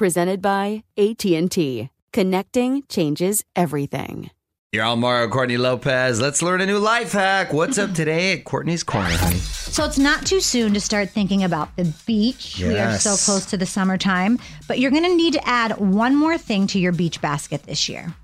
Presented by AT&T. Connecting changes everything. You're on Mario Courtney Lopez. Let's learn a new life hack. What's up today at Courtney's Corner, honey? So it's not too soon to start thinking about the beach. We are so close to the summertime, but you're going to need to add one more thing to your beach basket this year.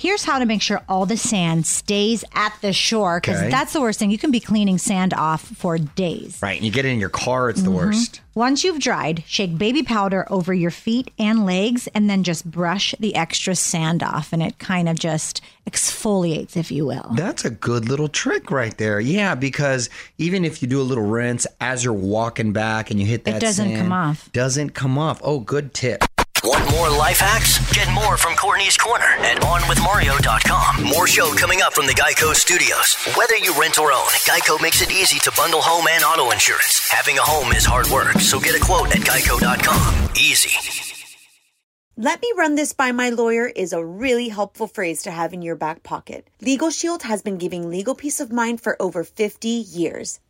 Here's how to make sure all the sand stays at the shore because Okay. that's the worst thing. You can be cleaning sand off for days. Right, and you get it in your car, it's the mm-hmm. worst. Once you've dried, shake baby powder over your feet and legs and then just brush the extra sand off and it kind of just exfoliates, if you will. That's a good little trick right there. Yeah, because even if you do a little rinse as you're walking back and you hit that it doesn't sand, come off. Doesn't come off. Oh, good tip. Want more life hacks? Get more from Courtney's Corner at OnWithMario.com. More show coming up from the Geico Studios. Whether you rent or own, Geico makes it easy to bundle home and auto insurance. Having a home is hard work, so get a quote at Geico.com. Easy. Let me run this by my lawyer is a really helpful phrase to have in your back pocket. Legal Shield has been giving legal peace of mind for over 50 years.